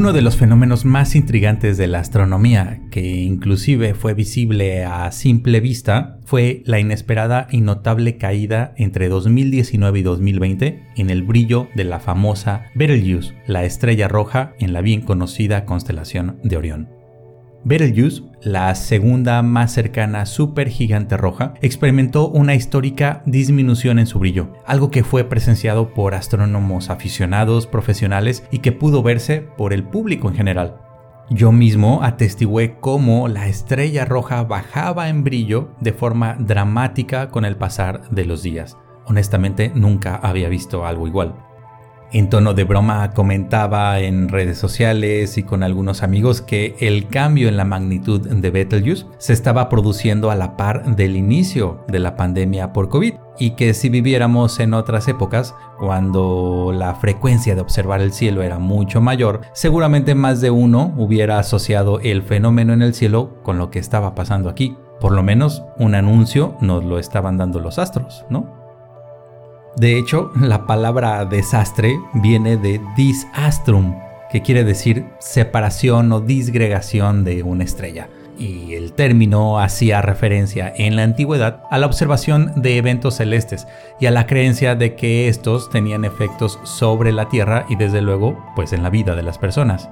Uno de los fenómenos más intrigantes de la astronomía, que inclusive fue visible a simple vista, fue la inesperada y notable caída entre 2019 y 2020 en el brillo de la famosa Betelgeuse, la estrella roja en la bien conocida constelación de Orión. Betelgeuse, la segunda más cercana supergigante roja, experimentó una histórica disminución en su brillo, algo que fue presenciado por astrónomos aficionados, profesionales y que pudo verse por el público en general. Yo mismo atestigué cómo la estrella roja bajaba en brillo de forma dramática con el pasar de los días. Honestamente nunca había visto algo igual. En tono de broma comentaba en redes sociales y con algunos amigos que el cambio en la magnitud de Betelgeuse se estaba produciendo a la par del inicio de la pandemia por COVID y que si viviéramos en otras épocas, cuando la frecuencia de observar el cielo era mucho mayor, seguramente más de uno hubiera asociado el fenómeno en el cielo con lo que estaba pasando aquí. Por lo menos un anuncio nos lo estaban dando los astros, ¿no? De hecho, la palabra desastre viene de disastrum, que quiere decir separación o disgregación de una estrella. Y el término hacía referencia en la antigüedad a la observación de eventos celestes y a la creencia de que estos tenían efectos sobre la Tierra y desde luego pues en la vida de las personas.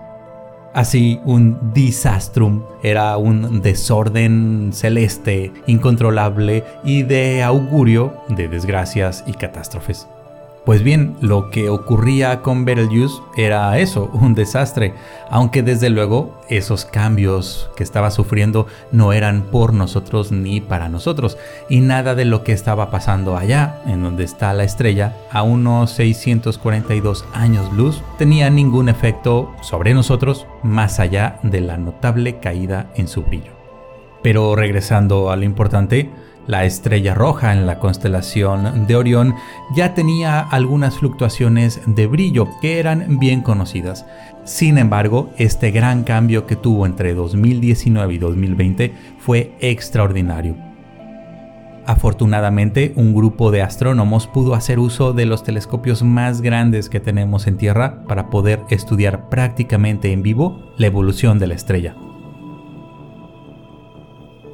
Así, un disastrum era un desorden celeste, incontrolable y de augurio de desgracias y catástrofes. Pues bien, lo que ocurría con Betelgeuse era eso, un desastre, aunque desde luego esos cambios que estaba sufriendo no eran por nosotros ni para nosotros, y nada de lo que estaba pasando allá, en donde está la estrella, a unos 642 años luz, tenía ningún efecto sobre nosotros más allá de la notable caída en su brillo. Pero regresando a lo importante, la estrella roja en la constelación de Orión ya tenía algunas fluctuaciones de brillo que eran bien conocidas. Sin embargo, este gran cambio que tuvo entre 2019 y 2020 fue extraordinario. Afortunadamente, un grupo de astrónomos pudo hacer uso de los telescopios más grandes que tenemos en Tierra para poder estudiar prácticamente en vivo la evolución de la estrella.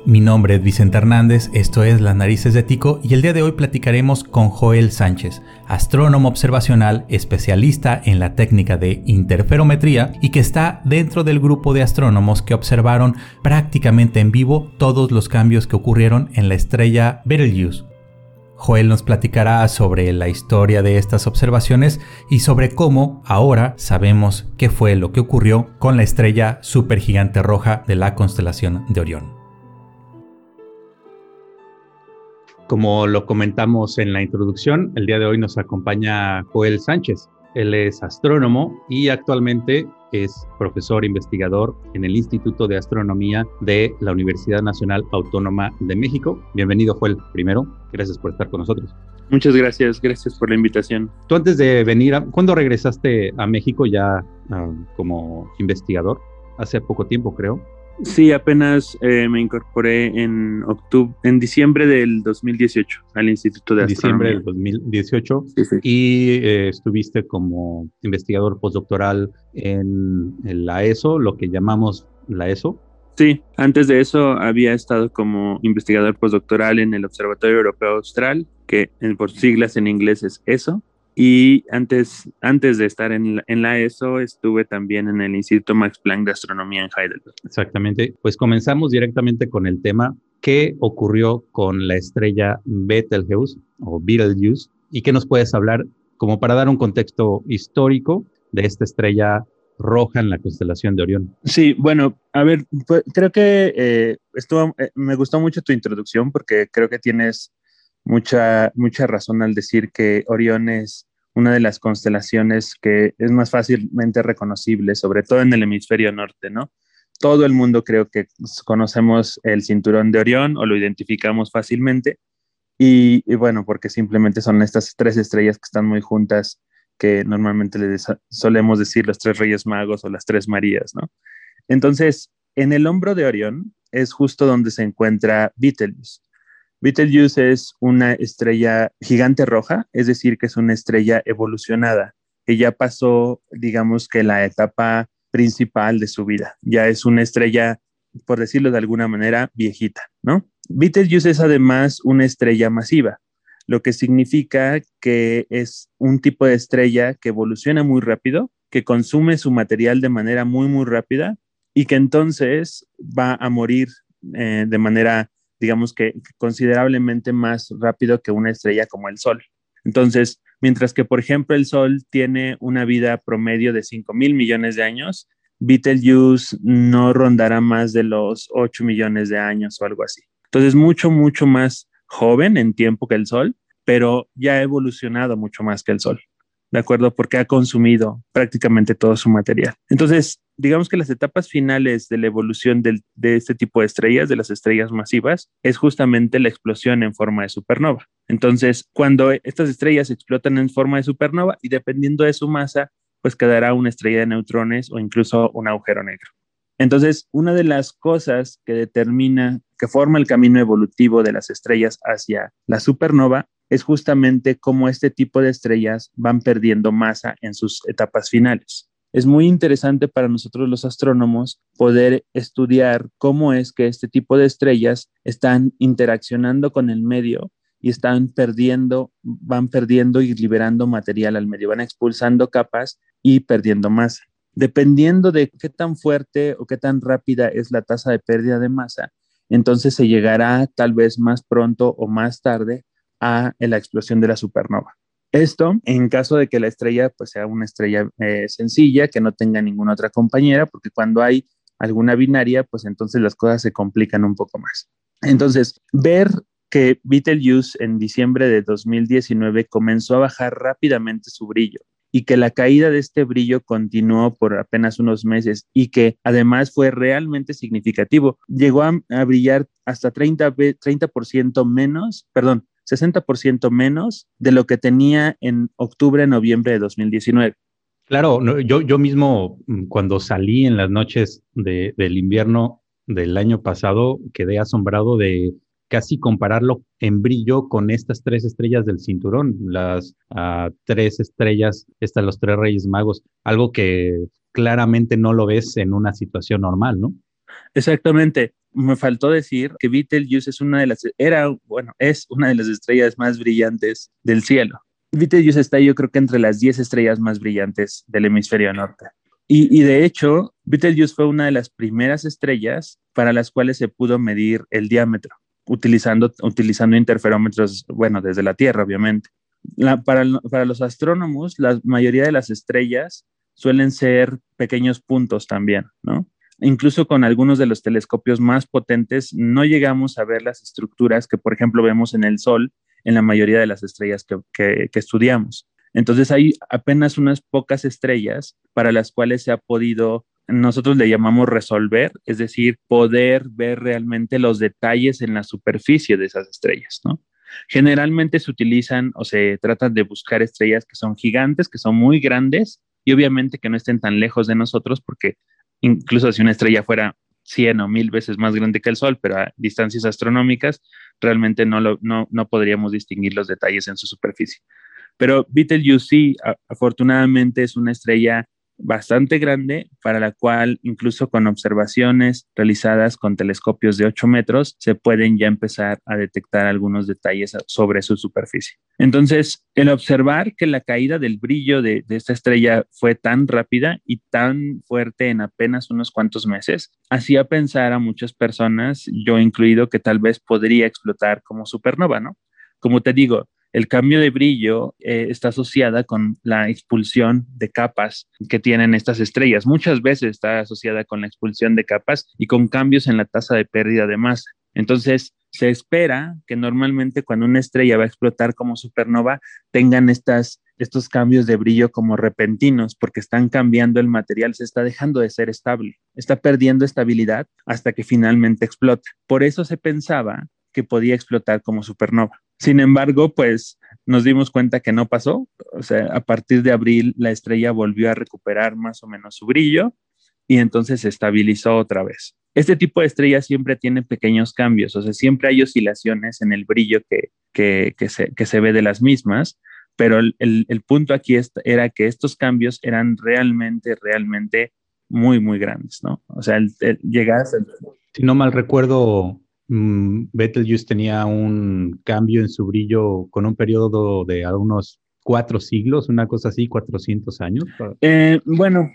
Mi nombre es Vicente Hernández, esto es Las Narices de Tico y el día de hoy platicaremos con Joel Sánchez, astrónomo observacional especialista en la técnica de interferometría y que está dentro del grupo de astrónomos que observaron prácticamente en vivo todos los cambios que ocurrieron en la estrella Betelgeuse. Joel nos platicará sobre la historia de estas observaciones y sobre cómo ahora sabemos qué fue lo que ocurrió con la estrella supergigante roja de la constelación de Orión. Como lo comentamos en la introducción, el día de hoy nos acompaña Joel Sánchez. Él es astrónomo y actualmente es profesor investigador en el Instituto de Astronomía de la Universidad Nacional Autónoma de México. Bienvenido, Joel. Primero, gracias por estar con nosotros. Muchas gracias, gracias por la invitación. Tú antes de venir, ¿cuándo regresaste a México ya ah, como investigador? Hace poco tiempo, creo. Sí, apenas eh, me incorporé en octubre, en diciembre del 2018 al Instituto de Astronomía. Diciembre del 2018. Sí, sí. Y eh, estuviste como investigador postdoctoral en, en, la ESO, lo que llamamos la ESO. Sí, antes de eso había estado como investigador postdoctoral en el Observatorio Europeo Austral, que por siglas en inglés es ESO. Y antes, antes de estar en la, en la, ESO, estuve también en el Instituto Max Planck de Astronomía en Heidelberg. Exactamente. Pues comenzamos directamente con el tema. ¿Qué ocurrió con la estrella Betelgeuse o Betelgeuse? ¿Y qué nos puedes hablar como para dar un contexto histórico de esta estrella roja en la constelación de Orión? Sí, bueno, a ver, pues, creo que eh, estuvo, eh, me gustó mucho tu introducción porque creo que tienes mucha, mucha razón al decir que Orión es una de las constelaciones que es más fácilmente reconocible, sobre todo en el hemisferio norte, ¿no? Todo el mundo creo que conocemos el cinturón de Orión o lo identificamos fácilmente. Y, bueno, porque simplemente son estas tres estrellas que están muy juntas, que normalmente le solemos decir los tres reyes magos o las tres Marías, ¿no? Entonces, en el hombro de Orión es justo donde se encuentra Betelgeuse. Betelgeuse es una estrella gigante roja, es decir, que es una estrella evolucionada, que ya pasó, digamos que la etapa principal de su vida. Ya es una estrella, por decirlo de alguna manera, viejita, ¿no? Betelgeuse es además una estrella masiva, lo que significa que es un tipo de estrella que evoluciona muy rápido, que consume su material de manera muy, muy rápida y que entonces va a morir eh, de manera, digamos que considerablemente más rápido que una estrella como el Sol. Entonces, mientras que, por ejemplo, el Sol tiene una vida promedio de 5 mil millones de años, Betelgeuse no rondará más de los 8 millones de años o algo así. Entonces, mucho, mucho más joven en tiempo que el Sol, pero ya ha evolucionado mucho más que el Sol. ¿de acuerdo? Porque ha consumido prácticamente todo su material. Entonces, digamos que las etapas finales de la evolución de este tipo de estrellas, de las estrellas masivas, es justamente la explosión en forma de supernova. Entonces, cuando estas estrellas explotan en forma de supernova y dependiendo de su masa, pues quedará una estrella de neutrones o incluso un agujero negro. Entonces, una de las cosas que determina, que forma el camino evolutivo de las estrellas hacia la supernova es justamente cómo este tipo de estrellas van perdiendo masa en sus etapas finales. Es muy interesante para nosotros los astrónomos poder estudiar cómo es que este tipo de estrellas están interaccionando con el medio y están perdiendo, van perdiendo y liberando material al medio, van expulsando capas y perdiendo masa. Dependiendo de qué tan fuerte o qué tan rápida es la tasa de pérdida de masa, entonces se llegará tal vez más pronto o más tarde a la explosión de la supernova. Esto en caso de que la estrella pues, sea una estrella eh, sencilla, que no tenga ninguna otra compañera, porque cuando hay alguna binaria, pues entonces las cosas se complican un poco más. Entonces, ver que Betelgeuse en diciembre de 2019 comenzó a bajar rápidamente su brillo y que la caída de este brillo continuó por apenas unos meses y que además fue realmente significativo. Llegó a, brillar hasta 30%, 30 menos, perdón, 60% menos de lo que tenía en octubre, noviembre de 2019. Claro, yo, yo mismo mm, cuando salí en las noches del invierno del año pasado quedé asombrado de casi compararlo en brillo con estas tres estrellas del cinturón, las ah, tres estrellas, estas los tres reyes magos, algo que claramente no lo ves en una situación normal, ¿no? Exactamente me faltó decir que Betelgeuse es una de las, era, bueno, es una de las estrellas más brillantes del cielo. Betelgeuse está yo creo que entre las 10 estrellas más brillantes del hemisferio norte. Y, y, de hecho, Betelgeuse fue una de las primeras estrellas para las cuales se pudo medir el diámetro, utilizando, utilizando interferómetros, bueno, desde la Tierra, obviamente. Para, para los astrónomos, la mayoría de las estrellas suelen ser pequeños puntos también, ¿no? Incluso con algunos de los telescopios más potentes, no llegamos a ver las estructuras que, por ejemplo, vemos en el Sol en la mayoría de las estrellas que, estudiamos. Entonces hay apenas unas pocas estrellas para las cuales se ha podido, nosotros le llamamos resolver, es decir, poder ver realmente los detalles en la superficie de esas estrellas, ¿no? Generalmente se utilizan o se tratan de buscar estrellas que son gigantes, que son muy grandes y obviamente que no estén tan lejos de nosotros porque incluso si una estrella fuera 100 o 1000 veces más grande que el Sol, pero a distancias astronómicas, realmente no, lo, no, no podríamos distinguir los detalles en su superficie. Pero Betelgeuse sí, afortunadamente es una estrella bastante grande para la cual incluso con observaciones realizadas con telescopios de 8 metros se pueden ya empezar a detectar algunos detalles sobre su superficie. Entonces, el observar que la caída del brillo de, esta estrella fue tan rápida y tan fuerte en apenas unos cuantos meses, hacía pensar a muchas personas, yo incluido, que tal vez podría explotar como supernova, ¿no? Como te digo, el cambio de brillo eh, está asociada con la expulsión de capas que tienen estas estrellas. Muchas veces está asociada con la expulsión de capas y con cambios en la tasa de pérdida de masa. Entonces, se espera que normalmente cuando una estrella va a explotar como supernova tengan estas, estos cambios de brillo como repentinos porque están cambiando el material, se está dejando de ser estable, está perdiendo estabilidad hasta que finalmente explota. Por eso se pensaba que podía explotar como supernova. Sin embargo, pues nos dimos cuenta que no pasó. O sea, a partir de abril la estrella volvió a recuperar más o menos su brillo y entonces se estabilizó otra vez. Este tipo de estrella siempre tiene pequeños cambios, o sea, siempre hay oscilaciones en el brillo que, que, se, que se, ve de las mismas, pero el, punto aquí era que estos cambios eran realmente, realmente muy, muy grandes, ¿no? O sea, el. Si no mal recuerdo, mm, Betelgeuse tenía un cambio en su brillo con un periodo de unos cuatro siglos, una cosa así, 400 años. Eh, bueno,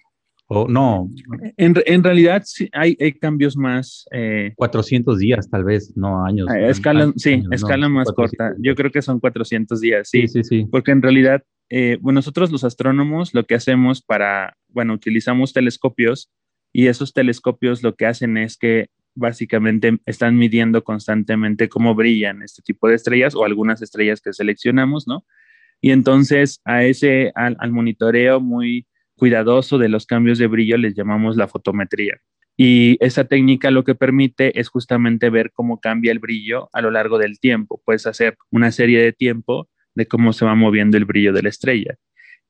o no. En, en realidad sí, hay, hay, cambios más. Eh, 400 días, tal vez, no años. escala, sí, escala más corta. Yo creo que son 400 días, sí. Sí, sí, Porque en realidad, eh, nosotros los astrónomos lo que hacemos para, bueno, utilizamos telescopios y esos telescopios lo que hacen es que básicamente están midiendo constantemente cómo brillan este tipo de estrellas o algunas estrellas que seleccionamos, ¿no? Y entonces a ese, al, al monitoreo muy cuidadoso de los cambios de brillo les llamamos la fotometría. Y esa técnica lo que permite es justamente ver cómo cambia el brillo a lo largo del tiempo. Puedes hacer una serie de tiempo de cómo se va moviendo el brillo de la estrella.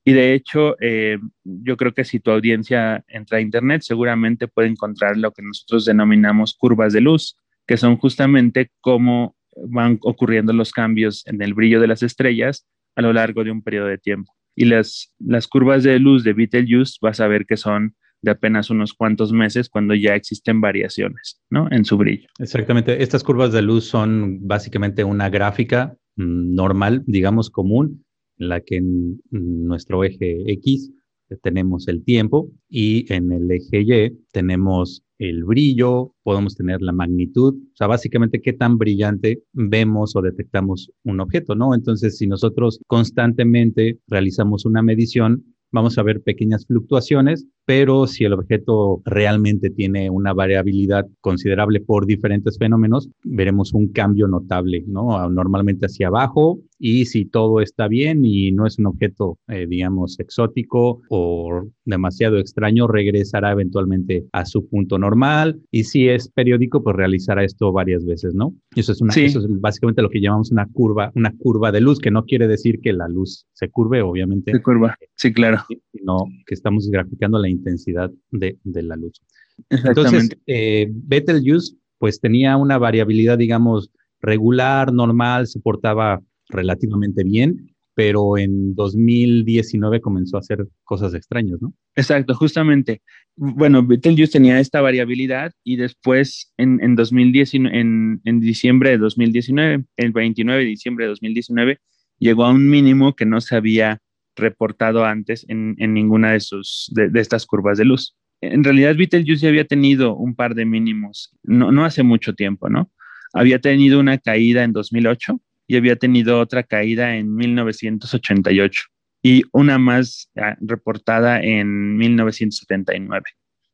Y de hecho, eh, yo creo que si tu audiencia entra a Internet, seguramente puede encontrar lo que nosotros denominamos curvas de luz, que son justamente cómo van ocurriendo los cambios en el brillo de las estrellas a lo largo de un periodo de tiempo y las, las curvas de luz de Betelgeuse vas a ver que son de apenas unos cuantos meses cuando ya existen variaciones ¿no? en su brillo. Exactamente. Estas curvas de luz son básicamente una gráfica mm, normal, digamos común, en la que en nuestro eje X tenemos el tiempo y en el eje Y tenemos el brillo, podemos tener la magnitud, o sea, básicamente qué tan brillante vemos o detectamos un objeto, ¿no? Entonces, si nosotros constantemente realizamos una medición, vamos a ver pequeñas fluctuaciones, pero si el objeto realmente tiene una variabilidad considerable por diferentes fenómenos, veremos un cambio notable, ¿no? Normalmente hacia abajo y si todo está bien y no es un objeto, eh, digamos, exótico o demasiado extraño, regresará eventualmente a su punto normal y si es periódico, pues realizará esto varias veces, ¿no? Eso es, una, eso es básicamente lo que llamamos una curva, una curva de luz, que no quiere decir que la luz se curve, obviamente. Se curva, sí, claro. Sino que estamos graficando la intensidad de, de la luz. Entonces, eh, Betelgeuse, pues tenía una variabilidad, digamos, regular, normal, se portaba relativamente bien, pero en 2019 comenzó a hacer cosas extrañas, ¿no? Exacto, justamente. Bueno, Betelgeuse tenía esta variabilidad y después en, en, 2019, en, en diciembre de 2019, el 29 de diciembre de 2019, llegó a un mínimo que no se había reportado antes en, en ninguna de, sus, de, estas curvas de luz. En realidad, Betelgeuse había tenido un par de mínimos, no, no hace mucho tiempo, ¿no? Había tenido una caída en 2008 y había tenido otra caída en 1988 y una más ah, reportada en 1979,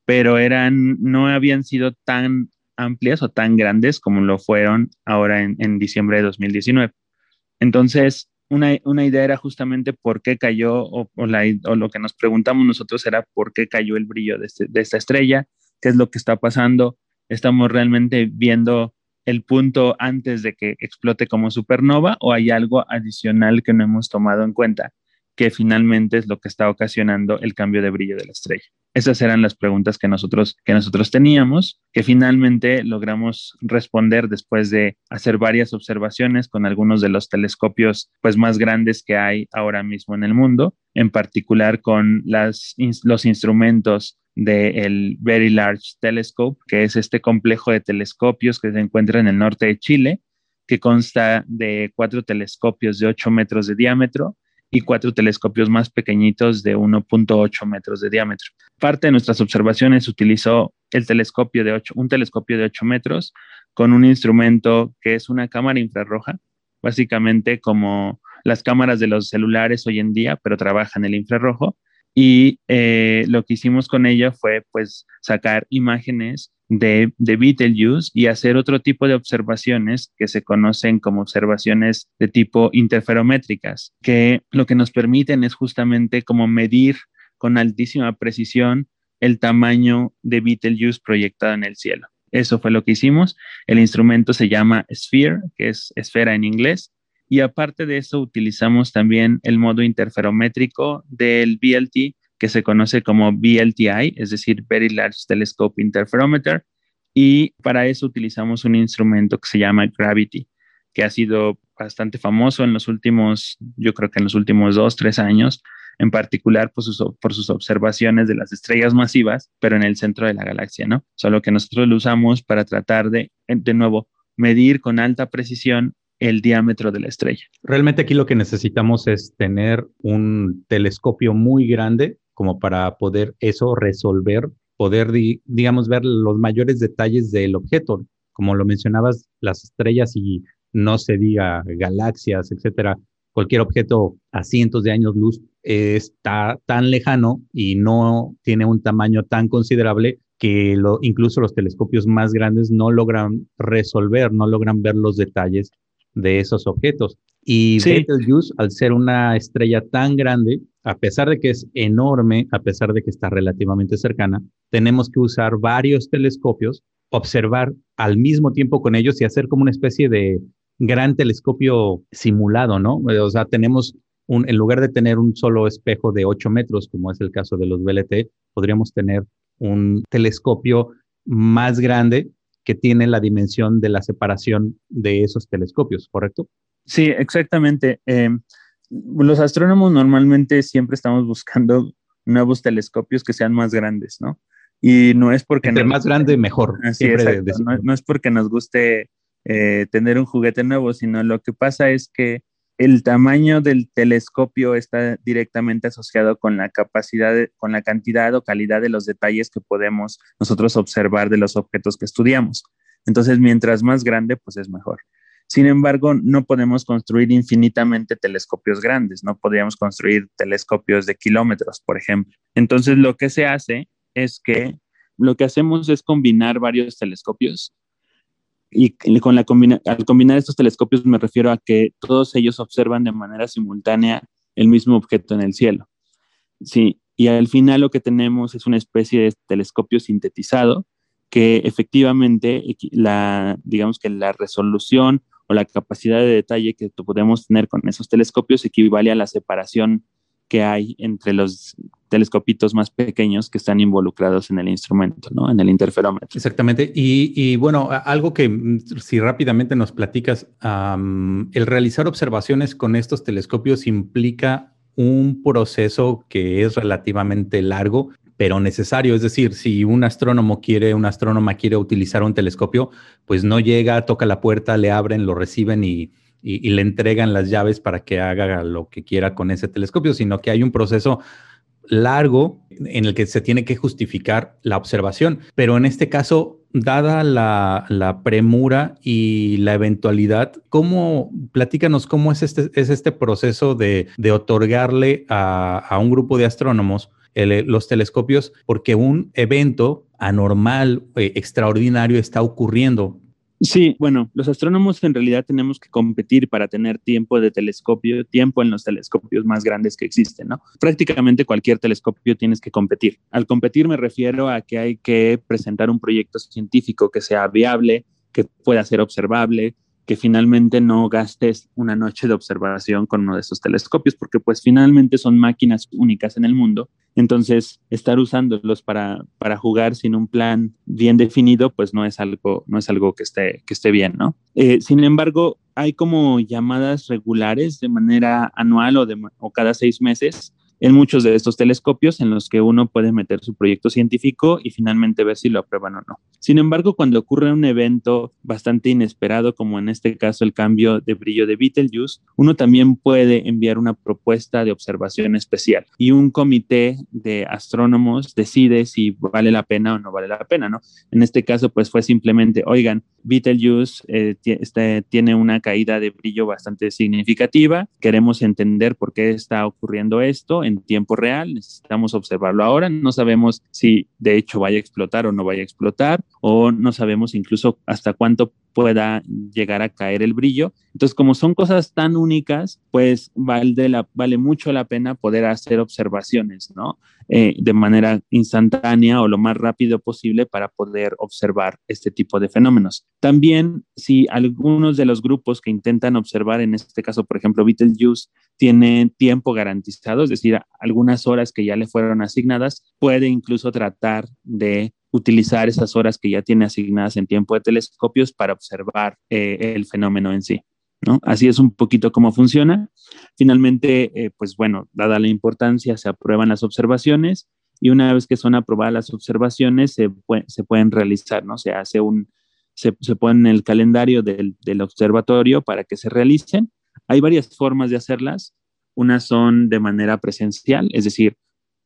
pero eran, no habían sido tan amplias o tan grandes como lo fueron ahora en, diciembre de 2019. Entonces, una, una, idea era justamente por qué cayó, o, lo que nos preguntamos nosotros era por qué cayó el brillo de, este, de esta estrella, qué es lo que está pasando. Estamos realmente viendo el punto antes de que explote como supernova o hay algo adicional que no hemos tomado en cuenta, que finalmente es lo que está ocasionando el cambio de brillo de la estrella. Esas eran las preguntas que nosotros, que nosotros teníamos, que finalmente logramos responder después de hacer varias observaciones con algunos de los telescopios pues, más grandes que hay ahora mismo en el mundo, en particular con los instrumentos del Very Large Telescope, que es este complejo de telescopios que se encuentra en el norte de Chile, que consta de cuatro telescopios de 8 metros de diámetro y cuatro telescopios más pequeñitos de 1.8 metros de diámetro. Parte de nuestras observaciones utilizó el telescopio de 8, un telescopio de 8 metros con un instrumento que es una cámara infrarroja, básicamente como las cámaras de los celulares hoy en día, pero trabaja en el infrarrojo y eh, lo que hicimos con ella fue pues sacar imágenes de, de Betelgeuse y hacer otro tipo de observaciones que se conocen como observaciones de tipo interferométricas, que lo que nos permiten es justamente como medir con altísima precisión el tamaño de Betelgeuse proyectado en el cielo. Eso fue lo que hicimos. El instrumento se llama Sphere, que es esfera en inglés, y aparte de eso, utilizamos también el modo interferométrico del BLT, que se conoce como BLTI, es decir, Very Large Telescope Interferometer. Y para eso utilizamos un instrumento que se llama Gravity, que ha sido bastante famoso en los últimos, yo creo que en los últimos dos, tres años, en particular por sus, por sus observaciones de las estrellas masivas, pero en el centro de la galaxia, ¿no? Solo que nosotros lo usamos para tratar de, de nuevo, medir con alta precisión el diámetro de la estrella. Realmente aquí lo que necesitamos es tener un telescopio muy grande como para poder eso resolver, poder, digamos, ver los mayores detalles del objeto. Como lo mencionabas, las estrellas y no se diga galaxias, etcétera, cualquier objeto a cientos de años luz está tan lejano y no tiene un tamaño tan considerable que incluso los telescopios más grandes no logran resolver, no logran ver los detalles de esos objetos. Y Betelgeuse, al ser una estrella tan grande, a pesar de que es enorme, a pesar de que está relativamente cercana, tenemos que usar varios telescopios, observar al mismo tiempo con ellos y hacer como una especie de gran telescopio simulado, ¿no? O sea, tenemos un, en lugar de tener un solo espejo de 8 metros, como es el caso de los VLT, podríamos tener un telescopio más grande que tiene la dimensión de la separación de esos telescopios, ¿correcto? Sí, exactamente. Em, los astrónomos normalmente siempre estamos buscando nuevos telescopios que sean más grandes, ¿no? Y no es porque... Entre más grande, mejor. no, es porque nos guste eh, tener un juguete nuevo, sino lo que pasa es que el tamaño del telescopio está directamente asociado con la capacidad, con la cantidad o calidad de los detalles que podemos nosotros observar de los objetos que estudiamos. Entonces, mientras más grande, pues es mejor. Sin embargo, no podemos construir infinitamente telescopios grandes, no podríamos construir telescopios de kilómetros, por ejemplo. Entonces, lo que se hace es que lo que hacemos es combinar varios telescopios y con la al combinar estos telescopios me refiero a que todos ellos observan de manera simultánea el mismo objeto en el cielo. Sí, y al final lo que tenemos es una especie de telescopio sintetizado que efectivamente la digamos que la resolución o la capacidad de detalle que podemos tener con esos telescopios equivale a la separación que hay entre los telescopitos más pequeños que están involucrados en el instrumento, ¿no? En el interferómetro. Exactamente. Y, bueno, algo que mm, si rápidamente nos platicas, el realizar observaciones con estos telescopios implica un proceso que es relativamente largo, pero necesario. Es decir, si un astrónomo quiere, una astrónoma quiere utilizar un telescopio, pues no llega, toca la puerta, le abren, lo reciben y y, le entregan las llaves para que haga lo que quiera con ese telescopio, sino que hay un proceso largo en el que se tiene que justificar la observación. Pero en este caso, dada la, premura y la eventualidad, ¿cómo, platícanos cómo es este, es este proceso de, otorgarle a, un grupo de astrónomos los telescopios porque un evento anormal, eh, extraordinario está ocurriendo. Sí, bueno, los astrónomos en realidad tenemos que competir para tener tiempo de telescopio, tiempo en los telescopios más grandes que existen, ¿no? Prácticamente cualquier telescopio tienes que competir. Al competir me refiero a que hay que presentar un proyecto científico que sea viable, que pueda ser observable, que finalmente no gastes una noche de observación con uno de esos telescopios, porque pues finalmente son máquinas únicas en el mundo. Entonces, estar usándolos para, para jugar sin un plan bien definido, pues no es algo, no es algo que, esté, que esté bien, ¿no? Eh, sin embargo, hay como llamadas regulares de manera anual o, de, o cada seis meses en muchos de estos telescopios en los que uno puede meter su proyecto científico y finalmente ver si lo aprueban o no. Sin embargo, cuando ocurre un evento bastante inesperado, como en este caso el cambio de brillo de Betelgeuse, uno también puede enviar una propuesta de observación especial y un comité de astrónomos decide si vale la pena o no vale la pena, ¿no? En este caso, pues fue simplemente, oigan, Betelgeuse eh, este, tiene una caída de brillo bastante significativa, queremos entender por qué está ocurriendo esto en tiempo real, necesitamos observarlo ahora, no sabemos si de hecho vaya a explotar o no vaya a explotar, o no sabemos incluso hasta cuánto pueda llegar a caer el brillo. Entonces, como son cosas tan únicas, pues vale, la, mucho la pena poder hacer observaciones, ¿no? Eh, de manera instantánea o lo más rápido posible para poder observar este tipo de fenómenos. También, si algunos de los grupos que intentan observar, en este caso, por ejemplo, Betelgeuse, tiene tiempo garantizado, es decir, algunas horas que ya le fueron asignadas, puede incluso tratar de utilizar esas horas que ya tiene asignadas en tiempo de telescopios para observar eh, el fenómeno en sí. ¿No? Así es un poquito cómo funciona. Finalmente, eh, pues bueno, dada la importancia, se aprueban las observaciones y una vez que son aprobadas las observaciones, se, se pueden realizar, ¿no? Se hace un, se, pone en el calendario del, del observatorio para que se realicen. Hay varias formas de hacerlas. Unas son de manera presencial, es decir,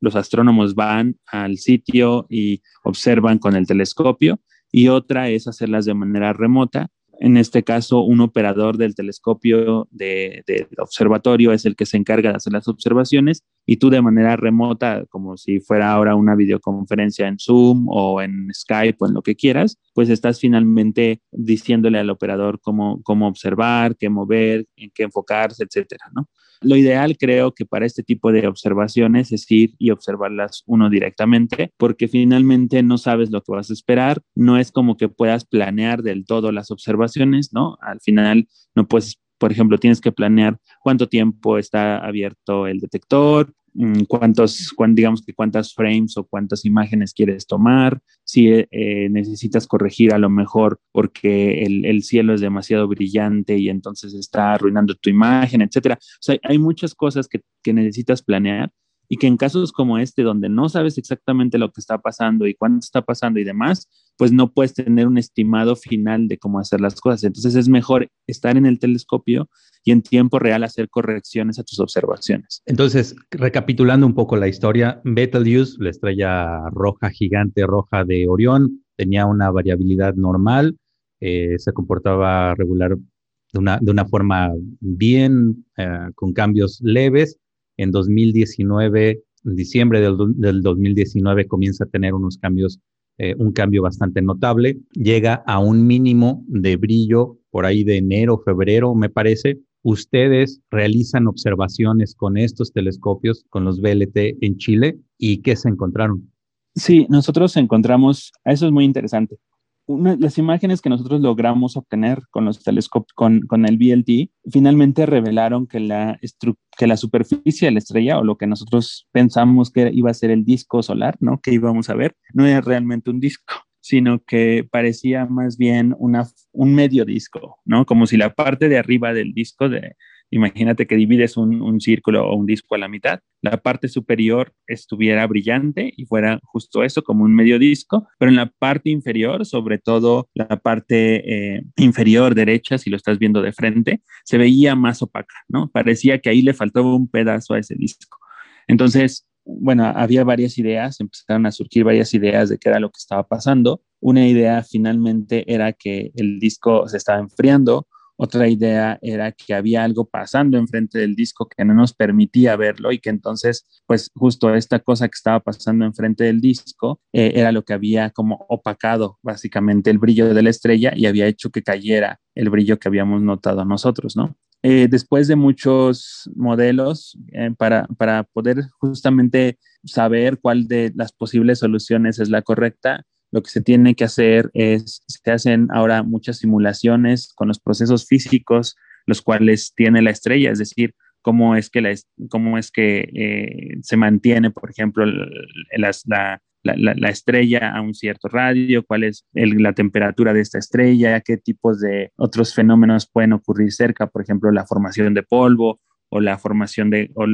los astrónomos van al sitio y observan con el telescopio, y otra es hacerlas de manera remota, en este caso, un operador del telescopio del observatorio es el que se encarga de hacer las observaciones y tú de manera remota, como si fuera ahora una videoconferencia en Zoom o en Skype o en lo que quieras, pues estás finalmente diciéndole al operador cómo, cómo observar, qué mover, en qué enfocarse, etcétera, ¿no? Lo ideal creo que para este tipo de observaciones es ir y observarlas uno directamente, porque finalmente no sabes lo que vas a esperar, no es como que puedas planear del todo las observaciones, ¿no? Al final no puedes por ejemplo, tienes que planear cuánto tiempo está abierto el detector, Mm, cuántos, digamos que cuántas frames o cuántas imágenes quieres tomar, si eh, necesitas corregir a lo mejor porque el, cielo es demasiado brillante y entonces está arruinando tu imagen, etcétera. O sea, hay muchas cosas que, que necesitas planear y que en casos como este, donde no sabes exactamente lo que está pasando y cuándo está pasando y demás, pues no puedes tener un estimado final de cómo hacer las cosas. Entonces es mejor estar en el telescopio y en tiempo real hacer correcciones a tus observaciones. Entonces, recapitulando un poco la historia, Betelgeuse, la estrella roja gigante roja de Orión, tenía una variabilidad normal, eh, se comportaba regular de una, de una forma bien, eh, con cambios leves, en 2019, en diciembre del, 2019, comienza a tener unos cambios, eh, un cambio bastante notable. Llega a un mínimo de brillo por ahí de enero, febrero, me parece. Ustedes realizan observaciones con estos telescopios, con los VLT en Chile, ¿y qué se encontraron? Sí, nosotros encontramos, eso es muy interesante las imágenes que nosotros logramos obtener con los telescopios, con, con, el VLT, finalmente revelaron que la, que la superficie de la estrella, o lo que nosotros pensamos que iba a ser el disco solar, ¿no? Que íbamos a ver, no era realmente un disco, sino que parecía más bien una, un medio disco, ¿no? Como si la parte de arriba del disco de, Imagínate que divides un, círculo o un disco a la mitad, la parte superior estuviera brillante y fuera justo eso, como un medio disco, pero en la parte inferior, sobre todo la parte eh, inferior derecha, si lo estás viendo de frente, se veía más opaca, ¿no? Parecía que ahí le faltaba un pedazo a ese disco. Entonces, bueno, había varias ideas, empezaron a surgir varias ideas de qué era lo que estaba pasando. Una idea finalmente era que el disco se estaba enfriando, otra idea era que había algo pasando enfrente del disco que no nos permitía verlo y que entonces, pues justo esta cosa que estaba pasando enfrente del disco eh, era lo que había como opacado básicamente el brillo de la estrella y había hecho que cayera el brillo que habíamos notado nosotros, ¿no? Eh, después de muchos modelos eh, para, para poder justamente saber cuál de las posibles soluciones es la correcta, lo que se tiene que hacer es, se hacen ahora muchas simulaciones con los procesos físicos, los cuales tiene la estrella, es decir, cómo es que, la, cómo es que eh, se mantiene, por ejemplo, la, la, estrella a un cierto radio, cuál es la temperatura de esta estrella, qué tipos de otros fenómenos pueden ocurrir cerca, por ejemplo, la formación de polvo o la formación de, o,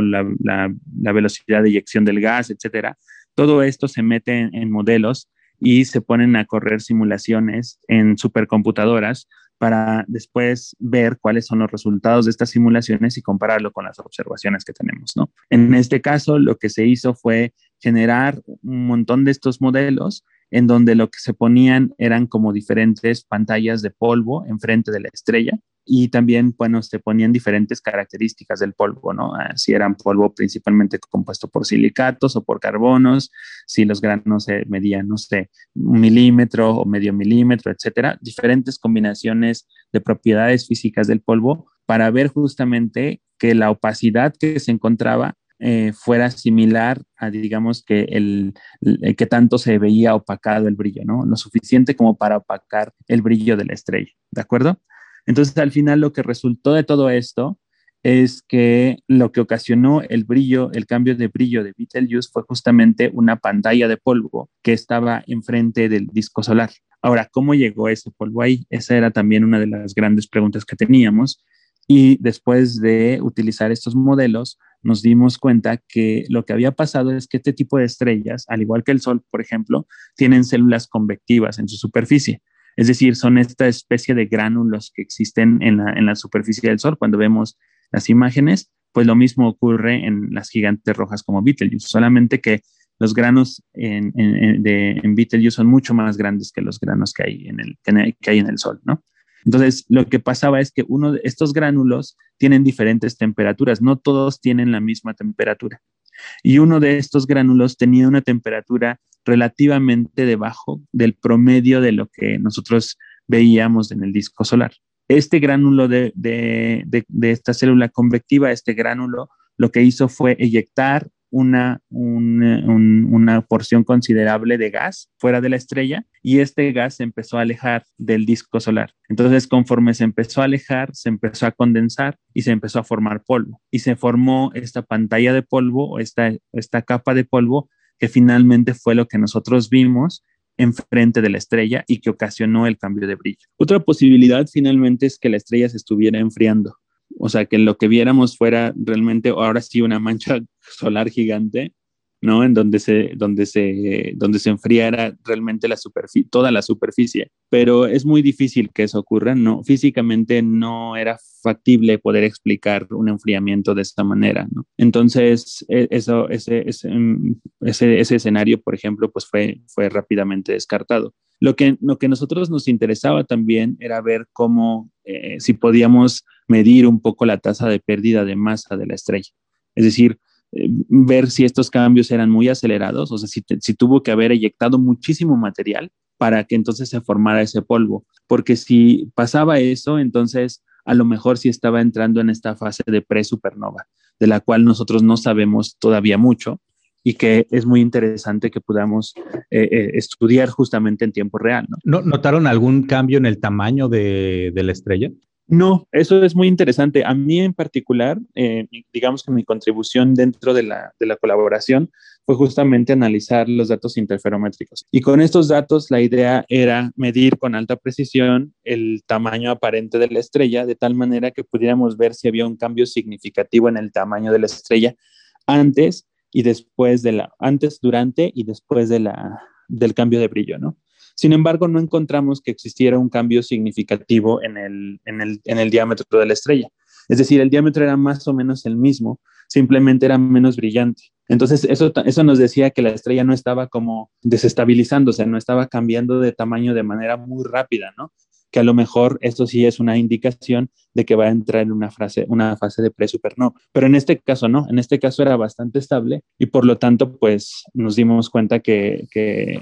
la, velocidad de eyección del gas, etcétera. Todo esto se mete en modelos y se ponen a correr simulaciones en supercomputadoras para después ver cuáles son los resultados de estas simulaciones y compararlo con las observaciones que tenemos, ¿no? En este caso, lo que se hizo fue generar un montón de estos modelos en donde lo que se ponían eran como diferentes pantallas de polvo enfrente de la estrella y también, bueno, se ponían diferentes características del polvo, ¿no? Ah, si eran polvo principalmente compuesto por silicatos o por carbonos, si los granos se medían, no sé, un milímetro o medio milímetro, etcétera, diferentes combinaciones de propiedades físicas del polvo para ver justamente que la opacidad que se encontraba eh, fuera similar a, digamos, que el, que tanto se veía opacado el brillo, ¿no? Lo suficiente como para opacar el brillo de la estrella, ¿de acuerdo? Entonces, al final, lo que resultó de todo esto es que lo que ocasionó el brillo, el cambio de brillo de Betelgeuse fue justamente una pantalla de polvo que estaba enfrente del disco solar. Ahora, ¿cómo llegó ese polvo ahí? Esa era también una de las grandes preguntas que teníamos. Y después de utilizar estos modelos, nos dimos cuenta que lo que había pasado es que este tipo de estrellas, al igual que el Sol, por ejemplo, tienen células convectivas en su superficie. Es decir, son esta especie de gránulos que existen en la, superficie del Sol. Cuando vemos las imágenes, pues lo mismo ocurre en las gigantes rojas como Betelgeuse, solamente que los granos en, en, Betelgeuse son mucho más grandes que los granos que hay en el, que hay en el Sol, ¿no? Entonces, lo que pasaba es que uno de estos gránulos tienen diferentes temperaturas, no todos tienen la misma temperatura. Y uno de estos gránulos tenía una temperatura relativamente debajo del promedio de lo que nosotros veíamos en el disco solar. Este gránulo de, esta célula convectiva, este gránulo, lo que hizo fue eyectar una, una porción considerable de gas fuera de la estrella y este gas se empezó a alejar del disco solar. Entonces, conforme se empezó a alejar, se empezó a condensar y se empezó a formar polvo. Y se formó esta pantalla de polvo esta, esta capa de polvo que finalmente fue lo que nosotros vimos enfrente de la estrella y que ocasionó el cambio de brillo. Otra posibilidad finalmente es que la estrella se estuviera enfriando o sea, que lo que viéramos fuera realmente ahora sí una mancha solar gigante, ¿no? En donde se, donde se, donde se enfriara realmente la superficie, toda la superficie. Pero es muy difícil que eso ocurra, ¿no? Físicamente no era factible poder explicar un enfriamiento de esta manera, ¿no? Entonces, e, eso, ese, ese, mm, ese, ese escenario, por ejemplo, pues fue, fue rápidamente descartado. Lo que, lo que nosotros nos interesaba también era ver cómo, eh, si podíamos medir un poco la tasa de pérdida de masa de la estrella. Es decir, eh, ver si estos cambios eran muy acelerados, o sea, si, si tuvo que haber eyectado muchísimo material para que entonces se formara ese polvo. Porque si pasaba eso, entonces a lo mejor sí estaba entrando en esta fase de pre-supernova, de la cual nosotros no sabemos todavía mucho, y que es muy interesante que podamos eh, eh, estudiar justamente en tiempo real. ¿no? ¿Notaron algún cambio en el tamaño de, la estrella? No, eso es muy interesante. A mí en particular, eh, digamos que mi contribución dentro de la, de la, colaboración fue justamente analizar los datos interferométricos. Y con estos datos la idea era medir con alta precisión el tamaño aparente de la estrella, de tal manera que pudiéramos ver si había un cambio significativo en el tamaño de la estrella antes y después de la, antes, durante y después de la, del cambio de brillo, ¿no? Sin embargo, no encontramos que existiera un cambio significativo en el, en el, en el diámetro de la estrella. Es decir, el diámetro era más o menos el mismo, simplemente era menos brillante. Entonces, eso, eso nos decía que la estrella no estaba como desestabilizándose, no estaba cambiando de tamaño de manera muy rápida, ¿no? que a lo mejor esto sí es una indicación de que va a entrar en una, fase, una fase de pre-supernova. Pero en este caso no, en este caso era bastante estable y por lo tanto pues nos dimos cuenta que, que,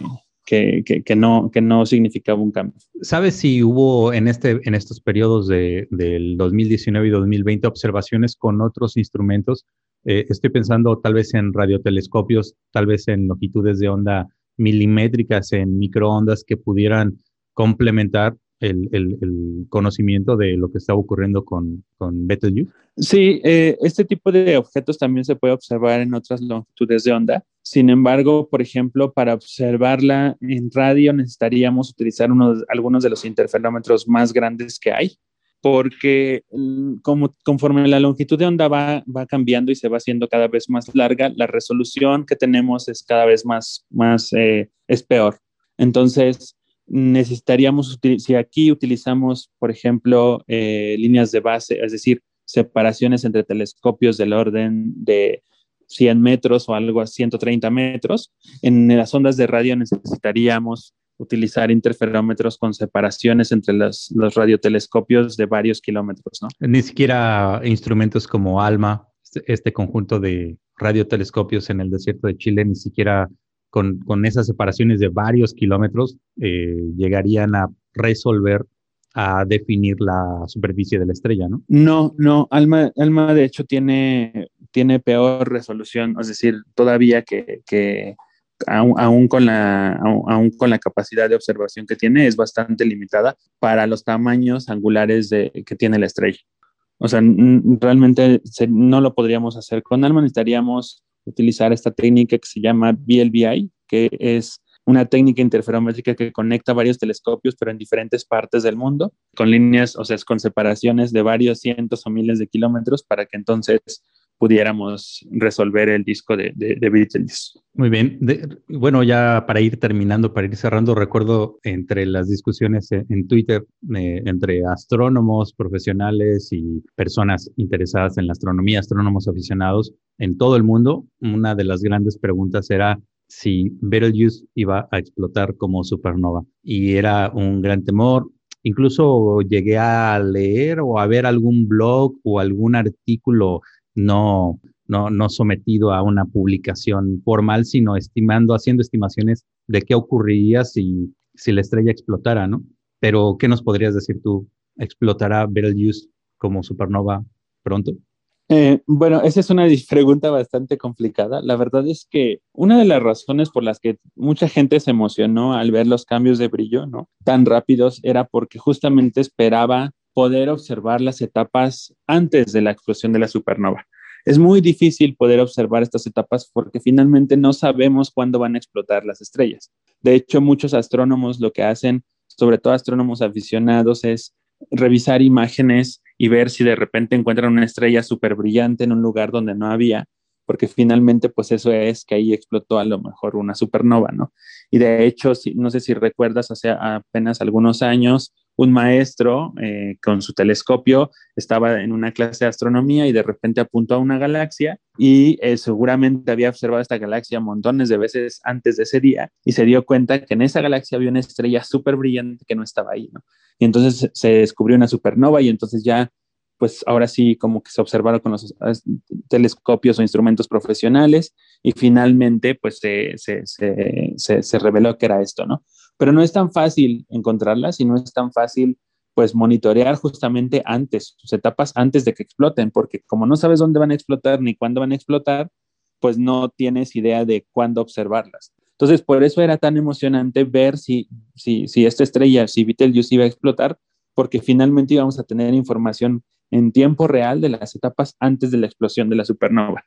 que, no, que no significaba un cambio. ¿Sabes si hubo en, este, en estos periodos de, del 2019 y 2020 observaciones con otros instrumentos? Eh, estoy pensando tal vez en radiotelescopios, tal vez en longitudes de onda milimétricas, en microondas que pudieran complementar el, conocimiento de lo que está ocurriendo con, con Betelgeuse? Sí, eh, este tipo de objetos también se puede observar en otras longitudes de onda. Sin embargo, por ejemplo, para observarla en radio necesitaríamos utilizar unos, algunos de los interferómetros más grandes que hay, porque mm, como, conforme la longitud de onda va, va cambiando y se va haciendo cada vez más larga, la resolución que tenemos es cada vez más, más eh, es peor. Entonces, necesitaríamos, si aquí utilizamos, por ejemplo, eh, líneas de base, es decir, separaciones entre telescopios del orden de 100 metros o algo a 130 metros, en las ondas de radio necesitaríamos utilizar interferómetros con separaciones entre los, los radiotelescopios de varios kilómetros, ¿no? Ni siquiera instrumentos como ALMA, este, este conjunto de radiotelescopios en el desierto de Chile, ni siquiera con, con esas separaciones de varios kilómetros, eh, llegarían a resolver, a definir la superficie de la estrella, ¿no? No, no, Alma, Alma de hecho tiene, tiene peor resolución, es decir, todavía que, que aún, con la, aún, con la capacidad de observación que tiene, es bastante limitada para los tamaños angulares de, que tiene la estrella. O sea, realmente no lo podríamos hacer con ALMA, necesitaríamos utilizar esta técnica que se llama BLBI, que es una técnica interferométrica que conecta varios telescopios, pero en diferentes partes del mundo, con líneas, o sea, con separaciones de varios cientos o miles de kilómetros, para que entonces pudiéramos resolver el disco de, de, Beatles. Muy bien. bueno, ya para ir terminando, para ir cerrando, recuerdo entre las discusiones en, Twitter eh, entre astrónomos profesionales y personas interesadas en la astronomía, astrónomos aficionados en todo el mundo, una de las grandes preguntas era si Betelgeuse iba a explotar como supernova. Y era un gran temor. Incluso llegué a leer o a ver algún blog o algún artículo no, no, no sometido a una publicación formal, sino estimando, haciendo estimaciones de qué ocurriría si, si la estrella explotara, ¿no? Pero, ¿qué nos podrías decir tú? ¿Explotará Betelgeuse como supernova pronto? Eh, bueno, esa es una pregunta bastante complicada. La verdad es que una de las razones por las que mucha gente se emocionó al ver los cambios de brillo, ¿no? Tan rápidos era porque justamente esperaba poder observar las etapas antes de la explosión de la supernova. Es muy difícil poder observar estas etapas porque finalmente no sabemos cuándo van a explotar las estrellas. De hecho, muchos astrónomos lo que hacen, sobre todo astrónomos aficionados, es revisar imágenes y ver si de repente encuentran una estrella súper brillante en un lugar donde no había, porque finalmente pues eso es que ahí explotó a lo mejor una supernova, ¿no? Y de hecho, si, no sé si recuerdas, hace apenas algunos años, un maestro eh, con su telescopio estaba en una clase de astronomía y de repente apuntó a una galaxia y eh, seguramente había observado esta galaxia montones de veces antes de ese día y se dio cuenta que en esa galaxia había una estrella súper brillante que no estaba ahí, ¿no? Y entonces se descubrió una supernova y entonces ya pues ahora sí como que se observaron con los telescopios o instrumentos profesionales y finalmente pues se, se, se, se, reveló que era esto, ¿no? Pero no es tan fácil encontrarlas y no es tan fácil pues monitorear justamente antes, sus etapas antes de que exploten, porque como no sabes dónde van a explotar ni cuándo van a explotar, pues no tienes idea de cuándo observarlas. Entonces, por eso era tan emocionante ver si, si, si esta estrella, si Betelgeuse iba a explotar, porque finalmente íbamos a tener información en tiempo real de las etapas antes de la explosión de la supernova.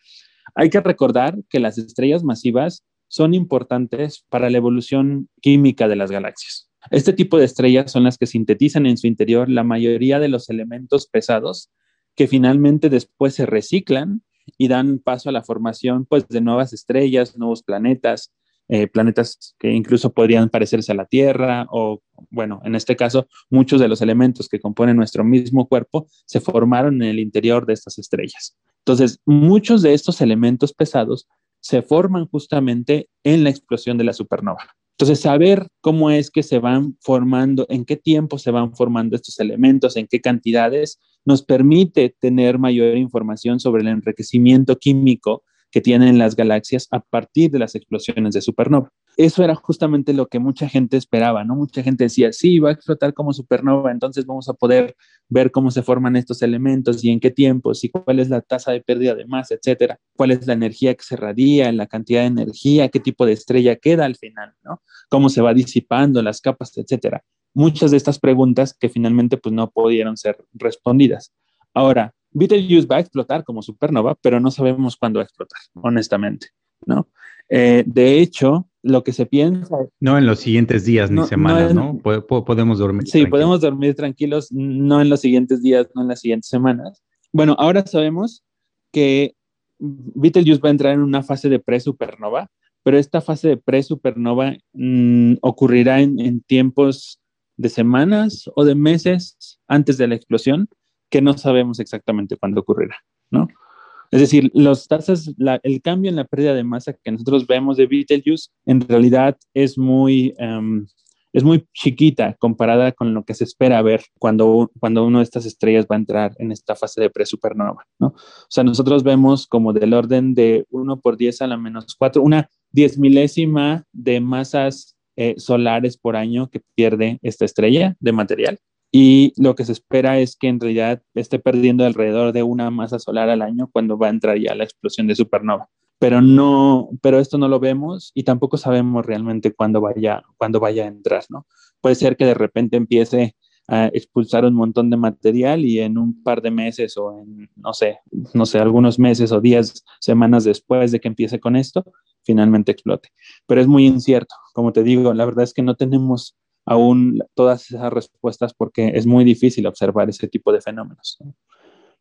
Hay que recordar que las estrellas masivas son importantes para la evolución química de las galaxias. Este tipo de estrellas son las que sintetizan en su interior la mayoría de los elementos pesados que finalmente después se reciclan y dan paso a la formación pues, de nuevas estrellas, nuevos planetas, eh, planetas que incluso podrían parecerse a la Tierra o, bueno, en este caso, muchos de los elementos que componen nuestro mismo cuerpo se formaron en el interior de estas estrellas. Entonces, muchos de estos elementos pesados se forman justamente en la explosión de la supernova. Entonces, saber cómo es que se van formando, en qué tiempo se van formando estos elementos, en qué cantidades, nos permite tener mayor información sobre el enriquecimiento químico que tienen las galaxias a partir de las explosiones de supernova. Eso era justamente lo que mucha gente esperaba, ¿no? Mucha gente decía, sí, va a explotar como supernova, entonces vamos a poder ver cómo se forman estos elementos y en qué tiempos y cuál es la tasa de pérdida de masa, etcétera, cuál es la energía que se radia, la cantidad de energía, qué tipo de estrella queda al final, ¿no? Cómo se va disipando las capas, etcétera. Muchas de estas preguntas que finalmente pues no pudieron ser respondidas. Ahora, Betelgeuse va a explotar como supernova, pero no sabemos cuándo va a explotar, honestamente, ¿no? Eh, de hecho, lo que se piensa... No en los siguientes días ni semanas, ¿no? podemos dormir. Sí, podemos dormir tranquilos, no en los siguientes días, no en las siguientes semanas. Bueno, ahora sabemos que Betelgeuse va a entrar en una fase de pre-supernova, pero esta fase de pre-supernova mm, ocurrirá en tiempos de semanas o de meses antes de la explosión que no sabemos exactamente cuándo ocurrirá, ¿no? Es decir, los tasas, el cambio en la pérdida de masa que nosotros vemos de Betelgeuse en realidad es muy, em, es muy chiquita comparada con lo que se espera ver cuando, cuando una de estas estrellas va a entrar en esta fase de presupernova, ¿no? O sea, nosotros vemos como del orden de 1 por 10 a la menos 4, una diez milésima de masas eh, solares por año que pierde esta estrella de material y lo que se espera es que en realidad esté perdiendo alrededor de una masa solar al año cuando va a entrar ya la explosión de supernova. Pero no, pero esto no lo vemos y tampoco sabemos realmente cuándo vaya, cuándo vaya a entrar, ¿no? Puede ser que de repente empiece a expulsar un montón de material y en un par de meses o en, no sé, no sé, algunos meses o días, semanas después de que empiece con esto, finalmente explote. Pero es muy incierto, como te digo, la verdad es que no tenemos aún todas esas respuestas porque es muy difícil observar ese tipo de fenómenos.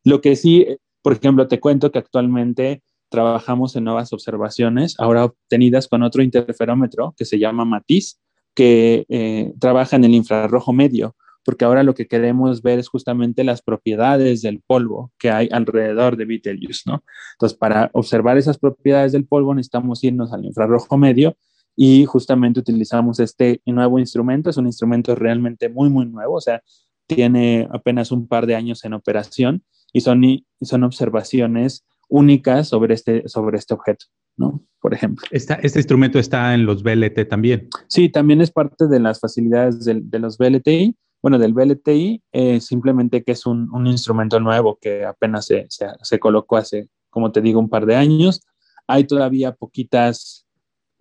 Lo que sí, por ejemplo, te cuento que actualmente trabajamos en nuevas observaciones, ahora obtenidas con otro interferómetro que se llama Matiz, que eh, trabaja en el infrarrojo medio, porque ahora lo que queremos ver es justamente las propiedades del polvo que hay alrededor de Betelgeuse, ¿no? Entonces, para observar esas propiedades del polvo necesitamos irnos al infrarrojo medio y justamente utilizamos este nuevo instrumento, es un instrumento realmente muy, muy nuevo, o sea, tiene apenas un par de años en operación y son, y son observaciones únicas sobre este, sobre este objeto, ¿no? Por ejemplo. Esta, ¿Este instrumento está en los BLT también? Sí, también es parte de las facilidades de, de los BLTI. Bueno, del BLTI, eh, simplemente que es un, un, instrumento nuevo que apenas se, se, se, colocó hace, como te digo, un par de años. Hay todavía poquitas,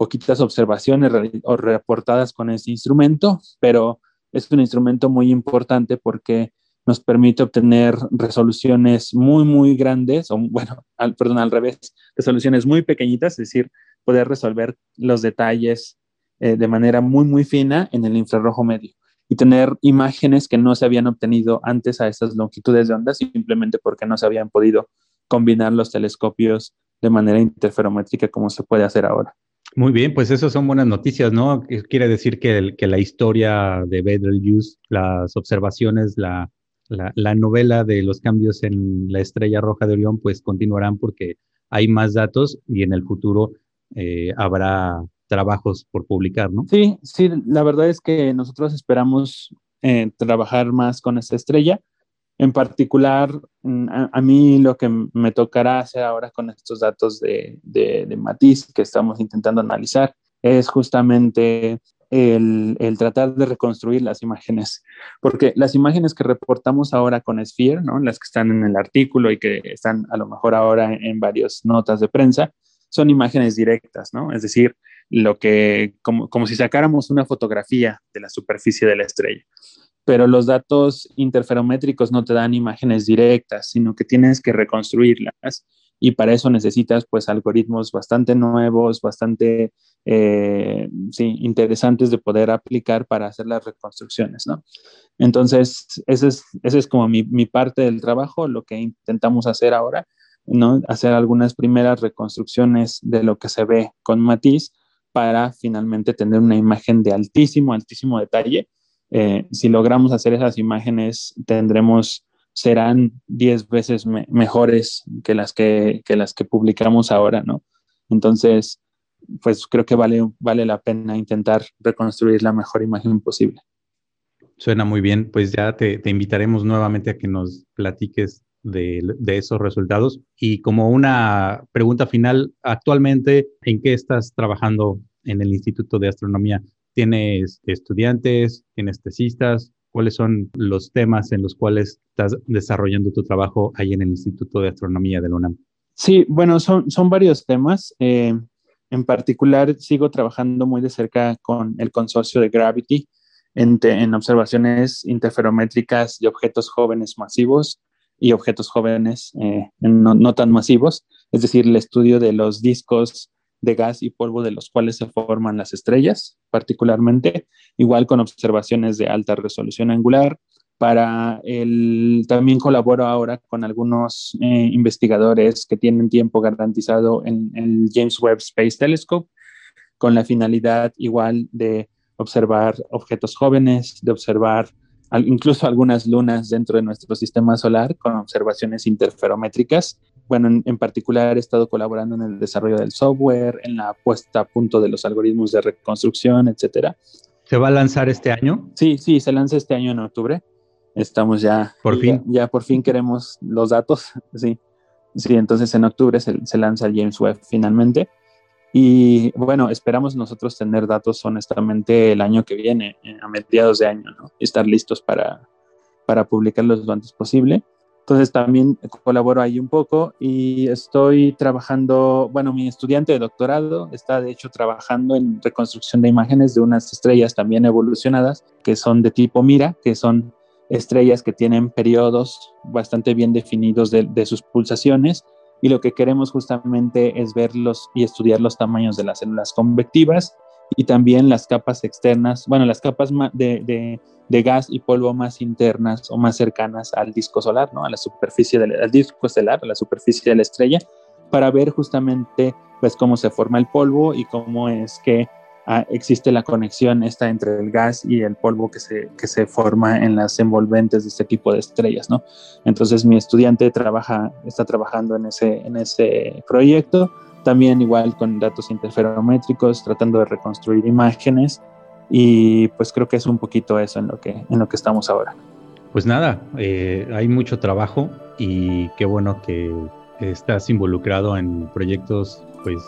poquitas observaciones reportadas con este instrumento, pero es un instrumento muy importante porque nos permite obtener resoluciones muy, muy grandes, o bueno, al, perdón, al revés, resoluciones muy pequeñitas, es decir, poder resolver los detalles eh, de manera muy, muy fina en el infrarrojo medio y tener imágenes que no se habían obtenido antes a esas longitudes de onda simplemente porque no se habían podido combinar los telescopios de manera interferométrica como se puede hacer ahora. Muy bien, pues eso son buenas noticias, ¿no? Quiere decir que, la historia de Betelgeuse, las observaciones, la, novela de los cambios en la estrella roja de Orión, pues continuarán porque hay más datos y en el futuro eh, habrá trabajos por publicar, ¿no? Sí, sí, la verdad es que nosotros esperamos eh, trabajar más con esta estrella. En particular, mm, a, a, mí lo que me tocará hacer ahora con estos datos de, de, de Matiz que estamos intentando analizar es justamente el, el, tratar de reconstruir las imágenes, porque las imágenes que reportamos ahora con Sphere, ¿no? las que están en el artículo y que están a lo mejor ahora en, en varias notas de prensa, son imágenes directas, ¿no? Es decir, lo que, como, como si sacáramos una fotografía de la superficie de la estrella pero los datos interferométricos no te dan imágenes directas, sino que tienes que reconstruirlas y para eso necesitas pues algoritmos bastante nuevos, bastante eh, sí, interesantes de poder aplicar para hacer las reconstrucciones, ¿no? Entonces, ese es, ese es como mi, mi parte del trabajo, lo que intentamos hacer ahora, ¿no? Hacer algunas primeras reconstrucciones de lo que se ve con matiz para finalmente tener una imagen de altísimo, altísimo detalle. Eh, si logramos hacer esas imágenes, tendremos serán 10 veces me mejores que las que, que, las que publicamos ahora, ¿no? Entonces, pues creo que vale, vale la pena intentar reconstruir la mejor imagen posible. Suena muy bien, pues ya te, te invitaremos nuevamente a que nos platiques de, de, esos resultados. Y como una pregunta final, actualmente, ¿en qué estás trabajando en el Instituto de Astronomía? ¿Tienes estudiantes? ¿Tienes tesistas? ¿Cuáles son los temas en los cuales estás desarrollando tu trabajo ahí en el Instituto de Astronomía de la UNAM? Sí, bueno, son, son varios temas. Eh, en particular, sigo trabajando muy de cerca con el consorcio de Gravity en, observaciones interferométricas de objetos jóvenes masivos y objetos jóvenes eh, no, tan masivos, es decir, el estudio de los discos de gas y polvo de los cuales se forman las estrellas, particularmente, igual con observaciones de alta resolución angular. Para el, también colaboro ahora con algunos eh, investigadores que tienen tiempo garantizado en, el James Webb Space Telescope, con la finalidad igual de observar objetos jóvenes, de observar incluso algunas lunas dentro de nuestro sistema solar con observaciones interferométricas bueno, en, en, particular he estado colaborando en el desarrollo del software, en la puesta a punto de los algoritmos de reconstrucción, etcétera. ¿Se va a lanzar este año? Sí, sí, se lanza este año en octubre. Estamos ya. Por fin. Ya, ya por fin queremos los datos, sí. Sí, entonces en octubre se, se lanza el James Webb finalmente. Y bueno, esperamos nosotros tener datos honestamente el año que viene, eh, a mediados de año, ¿no? Estar listos para, para publicarlos lo antes posible. Entonces también colaboro ahí un poco y estoy trabajando, bueno, mi estudiante de doctorado está de hecho trabajando en reconstrucción de imágenes de unas estrellas también evolucionadas que son de tipo Mira, que son estrellas que tienen periodos bastante bien definidos de, de, sus pulsaciones. Y lo que queremos justamente es verlos y estudiar los tamaños de las células convectivas y también las capas externas, bueno, las capas de, de, de, gas y polvo más internas o más cercanas al disco solar, ¿no? A la superficie del disco estelar, a la superficie de la estrella, para ver justamente pues cómo se forma el polvo y cómo es que ah, existe la conexión esta entre el gas y el polvo que se, que se forma en las envolventes de este tipo de estrellas, ¿no? Entonces mi estudiante trabaja, está trabajando en ese, en ese proyecto también igual con datos interferométricos, tratando de reconstruir imágenes y pues creo que es un poquito eso en lo que, en lo que estamos ahora. Pues nada, eh, hay mucho trabajo y qué bueno que estás involucrado en proyectos pues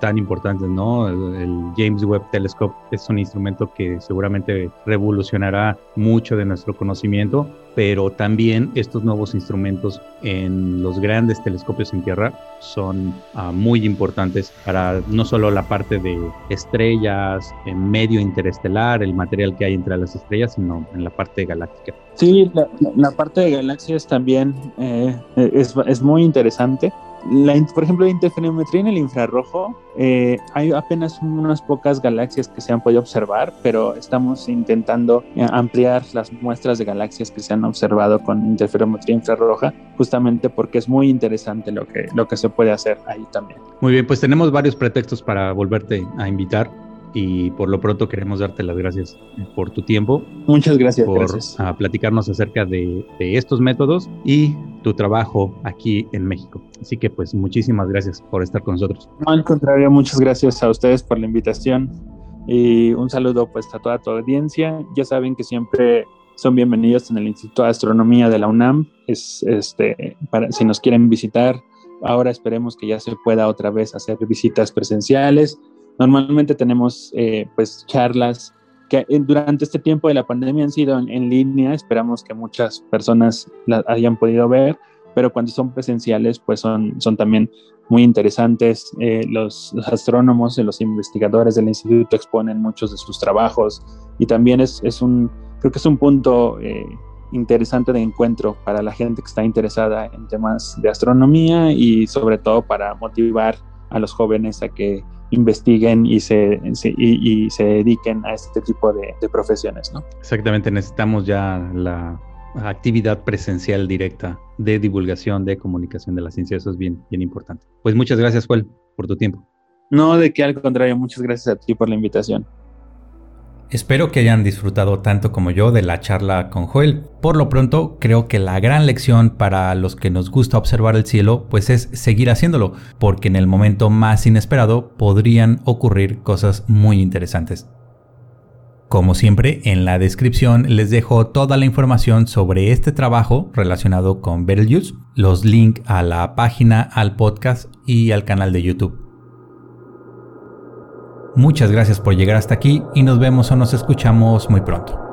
tan importantes, ¿no? El James Webb Telescope es un instrumento que seguramente revolucionará mucho de nuestro conocimiento, pero también estos nuevos instrumentos en los grandes telescopios en tierra son uh, muy importantes para no solo la parte de estrellas, en medio interestelar, el material que hay entre las estrellas, sino en la parte galáctica. Sí, la, la parte de galaxias también eh, es, es muy interesante la, por ejemplo, la interferometría en el infrarrojo, eh, hay apenas unas pocas galaxias que se han podido observar, pero estamos intentando eh, ampliar las muestras de galaxias que se han observado con interferometría infrarroja, justamente porque es muy interesante lo que, lo que se puede hacer ahí también. Muy bien, pues tenemos varios pretextos para volverte a invitar y por lo pronto queremos darte las gracias por tu tiempo. Muchas gracias. Por platicarnos acerca de, de, estos métodos y tu trabajo aquí en México. Así que pues muchísimas gracias por estar con nosotros. No, al contrario, muchas gracias a ustedes por la invitación y un saludo pues a toda tu audiencia. Ya saben que siempre son bienvenidos en el Instituto de Astronomía de la UNAM. Es, este, para, si nos quieren visitar, ahora esperemos que ya se pueda otra vez hacer visitas presenciales Normalmente tenemos eh, pues charlas que durante este tiempo de la pandemia han sido en, línea, esperamos que muchas personas las hayan podido ver, pero cuando son presenciales pues son, son también muy interesantes. Eh, los, astrónomos y los investigadores del instituto exponen muchos de sus trabajos y también es, es un, creo que es un punto eh, interesante de encuentro para la gente que está interesada en temas de astronomía y sobre todo para motivar a los jóvenes a que investiguen y se, y, se dediquen a este tipo de, profesiones, ¿no? Exactamente, necesitamos ya la actividad presencial directa de divulgación, de comunicación de la ciencia, eso es bien, bien importante. Pues muchas gracias, Joel, por tu tiempo. No, de que al contrario, muchas gracias a ti por la invitación. Espero que hayan disfrutado tanto como yo de la charla con Joel. Por lo pronto, creo que la gran lección para los que nos gusta observar el cielo, pues es seguir haciéndolo, porque en el momento más inesperado podrían ocurrir cosas muy interesantes. Como siempre, en la descripción les dejo toda la información sobre este trabajo relacionado con Betelgeuse, los links a la página, al podcast y al canal de YouTube. Muchas gracias por llegar hasta aquí y nos vemos o nos escuchamos muy pronto.